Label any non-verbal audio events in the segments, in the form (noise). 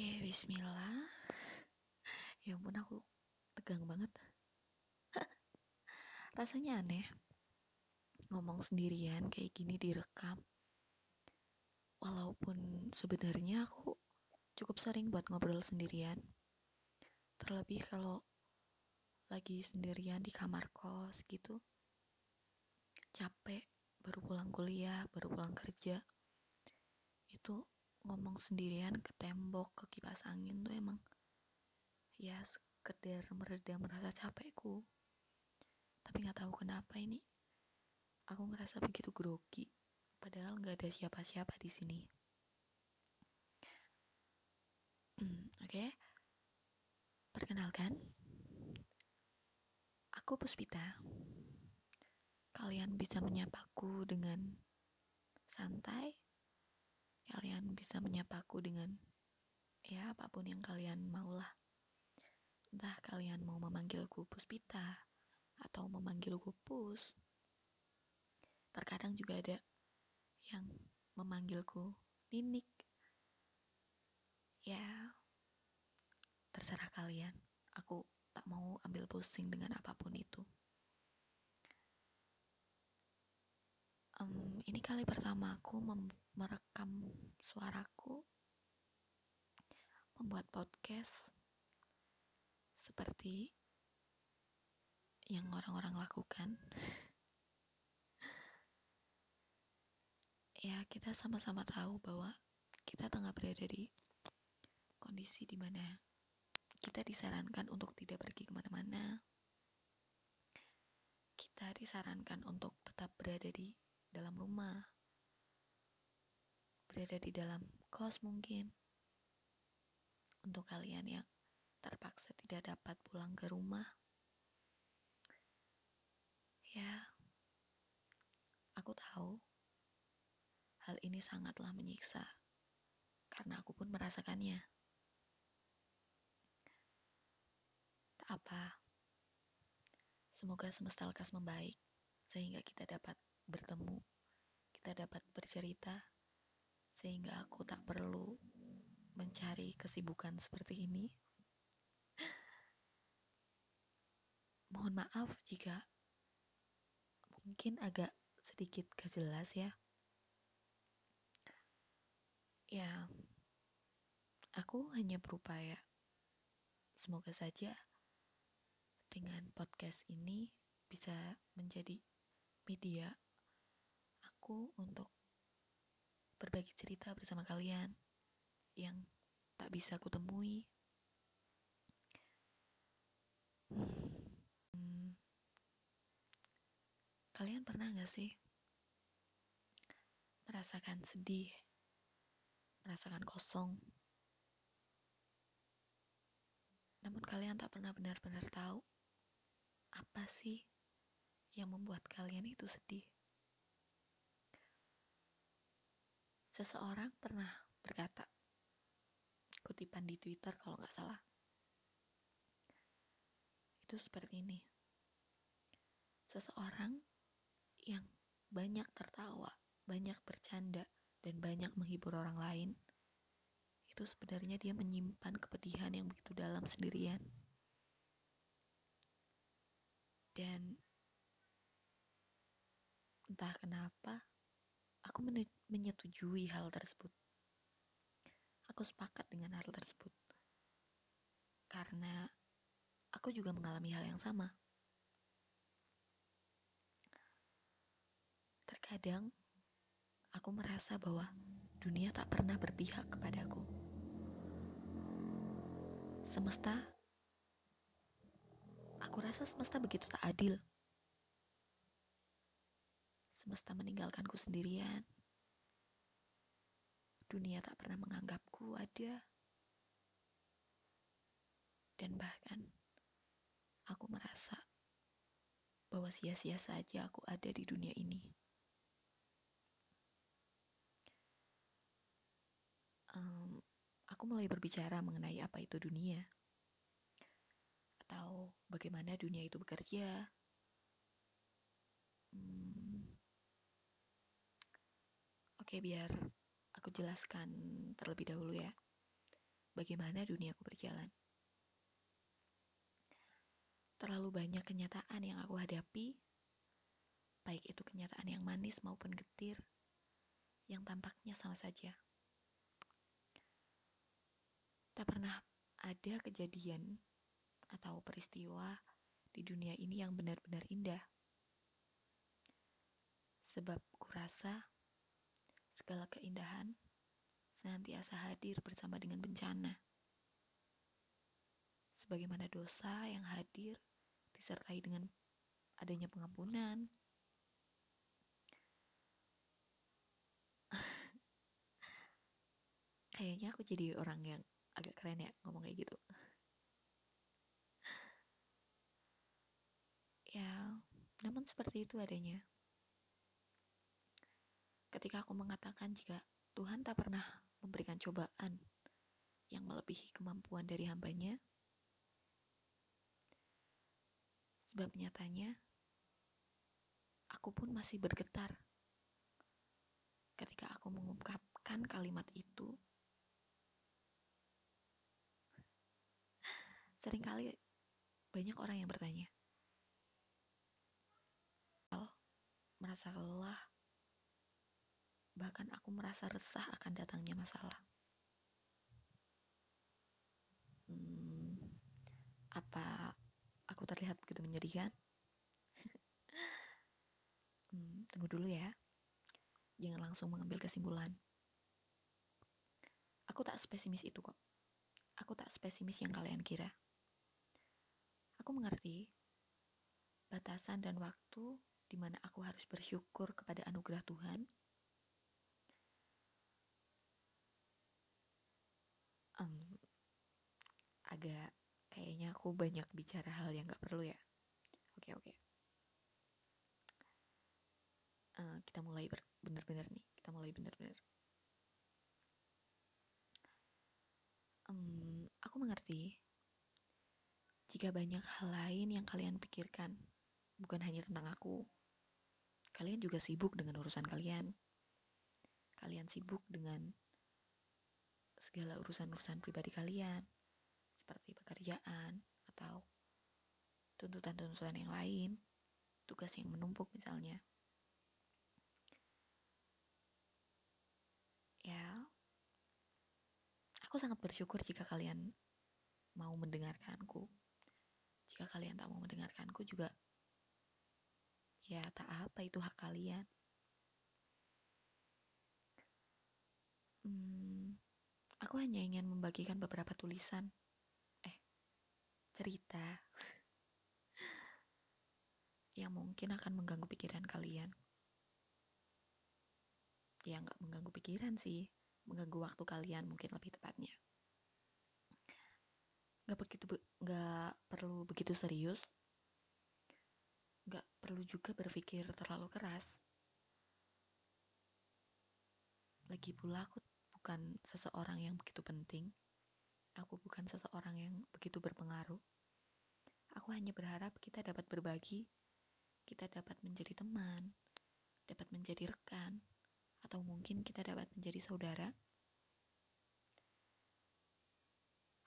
Oke, bismillah. Ya ampun aku tegang banget. (laughs) Rasanya aneh. Ngomong sendirian kayak gini direkam. Walaupun sebenarnya aku cukup sering buat ngobrol sendirian. Terlebih kalau lagi sendirian di kamar kos gitu. Capek, baru pulang kuliah, baru pulang kerja. Itu ngomong sendirian ke tembok, ke kipas angin tuh emang ya sekedar meredam rasa capekku. Tapi nggak tahu kenapa ini aku ngerasa begitu grogi. Padahal nggak ada siapa-siapa di sini. (clears throat) Oke, okay. perkenalkan, aku Puspita. Kalian bisa menyapaku dengan santai. Kalian bisa menyapaku dengan ya apa pun yang kalian maulah. Entah kalian mau memanggilku Puspita atau memanggilku Pus. Terkadang juga ada yang memanggilku Ninik. Ya, terserah kalian. Aku tak mau ambil pusing dengan apa pun itu. Um, ini kali pertama aku merekam suaraku, membuat podcast seperti yang orang-orang lakukan. ya, kita sama-sama tahu bahwa kita tengah berada di kondisi di mana kita disarankan untuk tidak pergi ke mana-mana. Kita disarankan untuk tetap berada di dalam rumah, berada di dalam kos mungkin. Untuk kalian yang terpaksa tidak dapat pulang ke rumah, ya, aku tahu hal ini sangatlah menyiksa karena aku pun merasakannya. Tak apa, semoga semesta lekas membaik sehingga kita dapat bertemu, kita dapat bercerita, sehingga aku tak perlu mencari kesibukan seperti ini. Mohon maaf jika mungkin agak sedikit gak jelas ya. Ya, aku hanya berupaya. Semoga saja dengan podcast ini bisa menjadi media aku untuk berbagi cerita bersama kalian yang tak bisa aku temui. Hmm, kalian pernah gak sih merasakan sedih, merasakan kosong, namun kalian tak pernah benar-benar tahu apa sih yang membuat kalian itu sedih? Seseorang pernah berkata, kutipan di Twitter kalau nggak salah. Itu seperti ini. Seseorang yang banyak tertawa, banyak bercanda, dan banyak menghibur orang lain, itu sebenarnya dia menyimpan kepedihan yang begitu dalam sendirian. Dan entah kenapa, aku menyetujui hal tersebut. Aku sepakat dengan hal tersebut. Karena aku juga mengalami hal yang sama. Terkadang aku merasa bahwa dunia tak pernah berpihak kepadaku. Semesta, aku rasa semesta begitu tak adil. Semesta meninggalkanku sendirian. Dunia tak pernah menganggapku ada. Dan bahkan aku merasa bahwa sia-sia saja aku ada di dunia ini. Um, aku mulai berbicara mengenai apa itu dunia, atau bagaimana dunia itu bekerja. Hmm, Oke, biar aku jelaskan terlebih dahulu ya. bagaimana duniaku berjalan. Terlalu banyak kenyataan yang aku hadapi, baik itu kenyataan yang manis maupun getir, yang tampaknya sama saja. Tak pernah ada kejadian atau peristiwa di dunia ini yang benar-benar indah. Sebab kurasa segala keindahan senantiasa hadir bersama dengan bencana. Sebagaimana dosa yang hadir disertai dengan adanya pengampunan. (laughs) Kayaknya aku jadi orang yang agak keren ya ngomong kayak gitu. ya, namun seperti itu adanya. Ketika aku mengatakan jika Tuhan tak pernah memberikan cobaan yang melebihi kemampuan dari hambanya, sebab nyatanya aku pun masih bergetar ketika aku mengungkapkan kalimat itu. Seringkali banyak orang yang bertanya, merasa lelah, Bahkan aku merasa resah akan datangnya masalah. Hmm, apa aku terlihat begitu menyedihkan? (laughs) hmm, tunggu dulu ya. Jangan langsung mengambil kesimpulan. Aku tak spesimis itu kok. Aku tak spesimis yang kalian kira. Aku mengerti batasan dan waktu di mana aku harus bersyukur kepada anugerah Tuhan um, agak kayaknya aku banyak bicara hal yang gak perlu ya. Oke, oke. Uh, kita mulai bener-bener nih. Kita mulai bener-bener. Um, aku mengerti jika banyak hal lain yang kalian pikirkan, bukan hanya tentang aku. Kalian juga sibuk dengan urusan kalian. Kalian sibuk dengan segala urusan-urusan pribadi kalian, seperti pekerjaan atau tuntutan-tuntutan yang lain, tugas yang menumpuk misalnya. Ya, aku sangat bersyukur jika kalian mau mendengarkanku. Jika kalian tak mau mendengarkanku juga, ya tak apa itu hak kalian. Hmm, Aku hanya ingin membagikan beberapa tulisan. Cerita. yang mungkin akan mengganggu pikiran kalian. Ya, nggak mengganggu pikiran sih. Mengganggu waktu kalian mungkin lebih tepatnya. Nggak begitu, nggak perlu begitu serius. Nggak perlu juga berpikir terlalu keras. Lagi pula aku bukan seseorang yang begitu penting. Aku bukan seseorang. Hanya berharap kita dapat berbagi, kita dapat menjadi teman, dapat menjadi rekan, atau mungkin kita dapat menjadi saudara.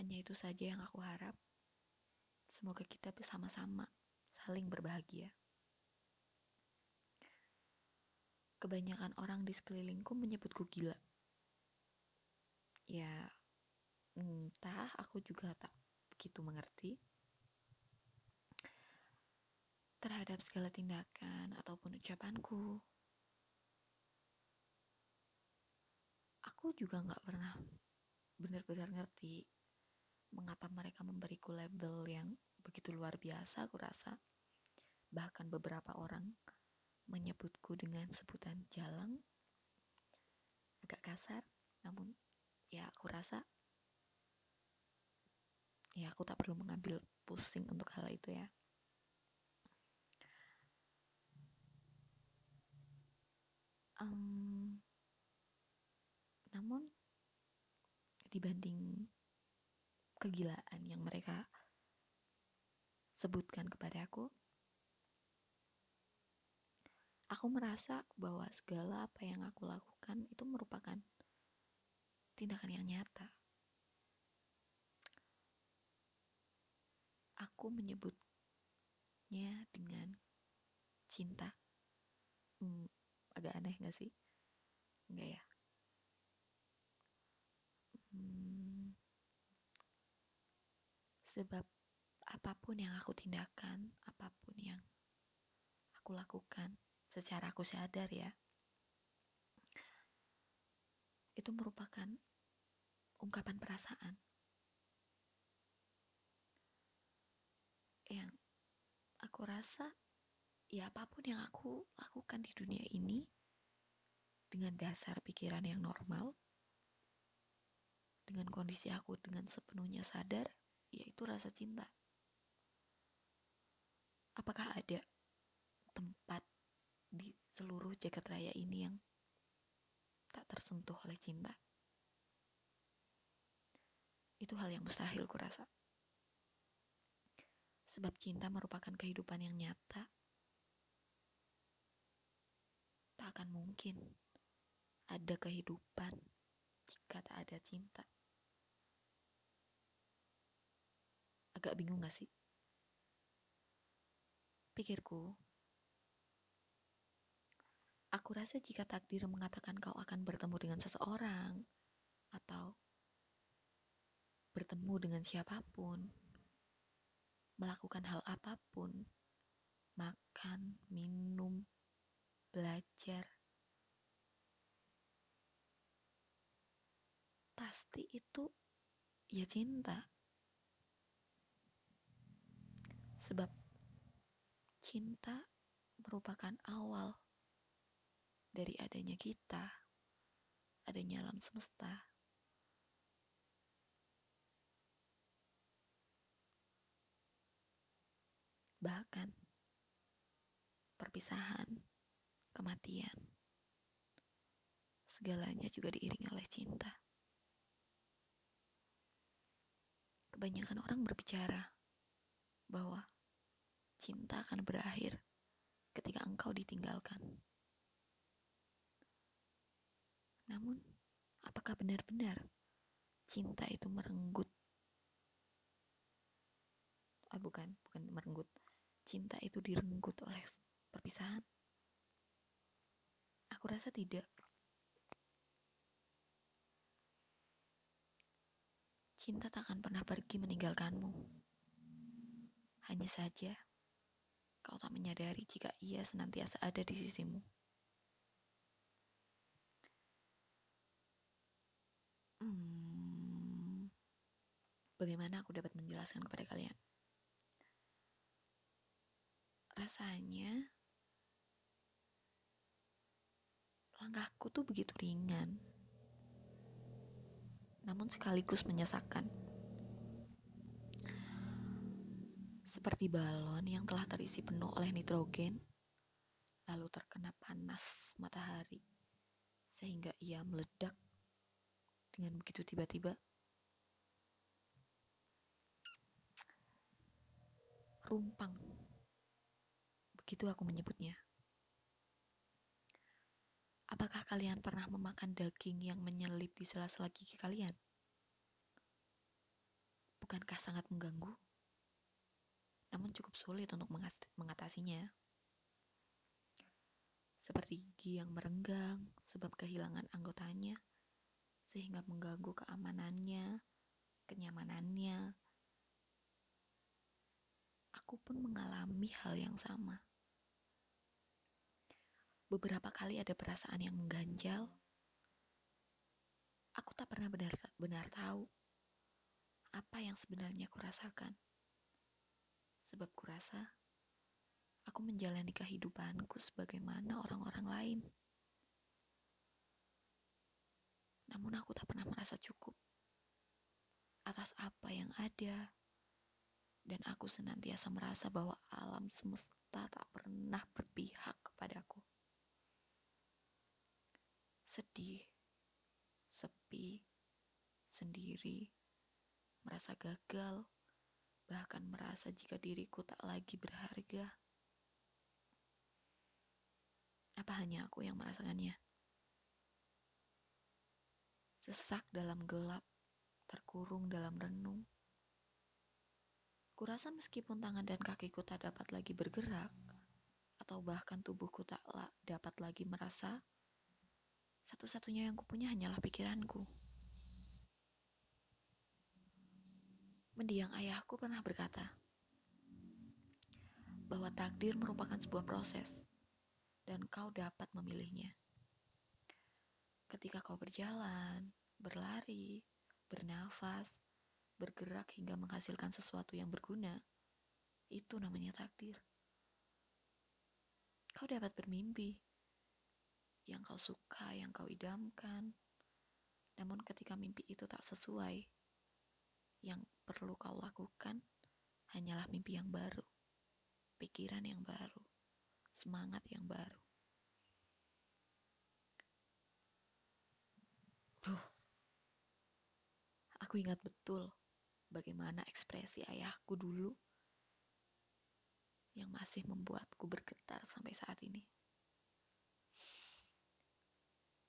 Hanya itu saja yang aku harap. Semoga kita bersama-sama saling berbahagia. Kebanyakan orang di sekelilingku menyebutku gila ya entah aku juga tak begitu mengerti terhadap segala tindakan ataupun ucapanku. Aku juga nggak pernah benar-benar ngerti mengapa mereka memberiku label yang begitu luar biasa aku rasa. Bahkan beberapa orang menyebutku dengan sebutan jalang. Agak kasar, namun ya aku rasa ya aku tak perlu mengambil pusing untuk hal itu ya dibanding kegilaan yang mereka sebutkan kepada aku. Aku merasa bahwa segala apa yang aku lakukan itu merupakan tindakan yang nyata. Aku menyebutnya dengan cinta. Hmm, agak aneh gak sih? Enggak ya? Hmm, sebab apa pun yang aku tindakan, apa pun yang aku lakukan, secara aku sadar ya, itu merupakan ungkapan perasaan yang aku rasa ya apa pun yang aku lakukan di dunia ini dengan dasar pikiran yang normal dengan kondisi aku dengan sepenuhnya sadar yaitu rasa cinta apakah ada tempat di seluruh jagat raya ini yang tak tersentuh oleh cinta. Itu hal yang mustahil kurasa. Sebab cinta merupakan kehidupan yang nyata. Tak akan mungkin ada kehidupan jika tak ada cinta. Agak bingung gak sih? Pikirku, Aku rasa jika takdir mengatakan kau akan bertemu dengan seseorang atau bertemu dengan siapa pun, melakukan hal apa pun, makan, minum, belajar, pasti itu ya cinta. Sebab cinta merupakan awal dari adanya kita, adanya alam semesta. Bahkan perpisahan, kematian, segalanya juga diiringi oleh cinta. Kebanyakan orang berbicara bahwa cinta akan berakhir ketika engkau ditinggalkan. Namun, apakah benar-benar cinta itu merenggut? Ah, bukan, bukan merenggut. Cinta itu direnggut oleh perpisahan? Aku rasa tidak. Cinta tak akan pernah pergi meninggalkanmu. Hanya saja, kau tak menyadari jika ia senantiasa ada di sisimu. Hmm, bagaimana aku dapat menjelaskan kepada kalian? Rasanya langkahku tuh begitu ringan, namun sekaligus menyesakkan. Seperti balon yang telah terisi penuh oleh nitrogen, lalu terkena panas matahari, sehingga ia meledak dengan begitu tiba-tiba. Rumpang. Begitu aku menyebutnya. Apakah kalian pernah memakan daging yang menyelip di sela-sela gigi kalian? Bukankah sangat mengganggu? Namun cukup sulit untuk mengatasinya. Seperti gigi yang merenggang sebab kehilangan anggotanya sehingga mengganggu keamanannya, kenyamanannya. Aku pun mengalami hal yang sama. Beberapa kali ada perasaan yang mengganjal. Aku tak pernah benar-benar tahu apa yang sebenarnya kurasakan. Sebab kurasa aku menjalani kehidupanku sebagaimana orang-orang lain. namun aku tak pernah merasa cukup atas apa yang ada, dan aku senantiasa merasa bahwa alam semesta tak pernah berpihak kepadaku. Sedih, sepi, sendiri, merasa gagal, bahkan merasa jika diriku tak lagi berharga. Apa hanya aku yang merasakannya? sesak dalam gelap, terkurung dalam renung. Kurasa meskipun tangan dan kakiku tak dapat lagi bergerak, atau bahkan tubuhku tak dapat lagi merasa, satu-satunya yang kupunya hanyalah pikiranku. Mendiang ayahku pernah berkata bahwa takdir merupakan sebuah proses dan kau dapat memilihnya. Ketika kau berjalan, berlari, bernafas, bergerak hingga menghasilkan sesuatu yang berguna, itu namanya takdir. Kau dapat bermimpi yang kau suka, yang kau idamkan. Namun ketika mimpi itu tak sesuai, yang perlu kau lakukan hanyalah mimpi yang baru, pikiran yang baru, semangat yang baru. Duh, aku ingat betul bagaimana ekspresi ayahku dulu yang masih membuatku bergetar sampai saat ini.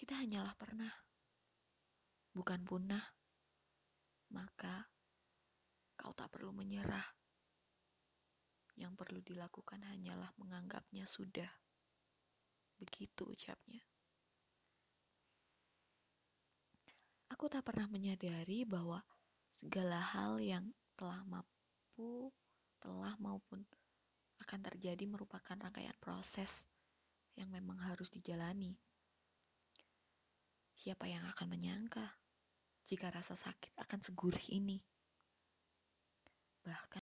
Kita hanyalah pernah, bukan punah. Maka kau tak perlu menyerah. Yang perlu dilakukan hanyalah menganggapnya sudah. Begitu ucapnya. Aku tak pernah menyadari bahwa segala hal yang telah mampu, telah maupun akan terjadi merupakan rangkaian proses yang memang harus dijalani. Siapa yang akan menyangka jika rasa sakit akan segurih ini? Bahkan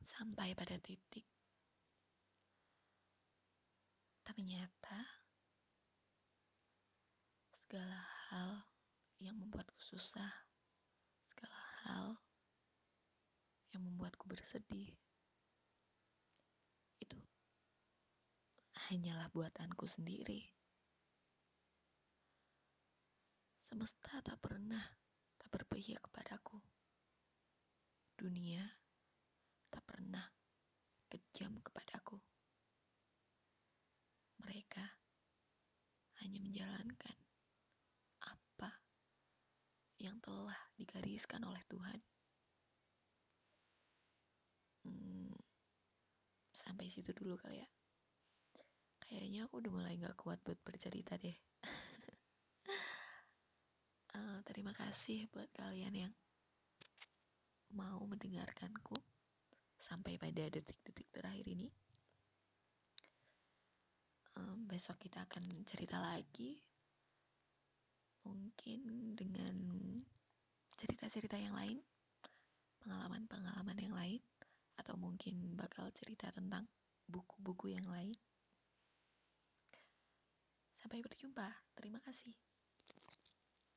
sampai pada titik ternyata segala hal yang membuatku susah, segala hal yang membuatku bersedih, itu hanyalah buatanku sendiri. Semesta tak pernah tak berpihak kepadaku. Dunia tak pernah kejam kepadaku. Mereka hanya menjalankan yang telah digariskan oleh Tuhan. Hmm, sampai situ dulu kali ya. Kayaknya aku udah mulai gak kuat buat bercerita deh. Terima kasih buat kalian yang mau mendengarkanku sampai pada detik-detik terakhir ini. Um, besok kita akan cerita lagi mungkin dengan cerita-cerita yang lain, pengalaman-pengalaman yang lain, atau mungkin bakal cerita tentang buku-buku yang lain. Sampai berjumpa, terima kasih.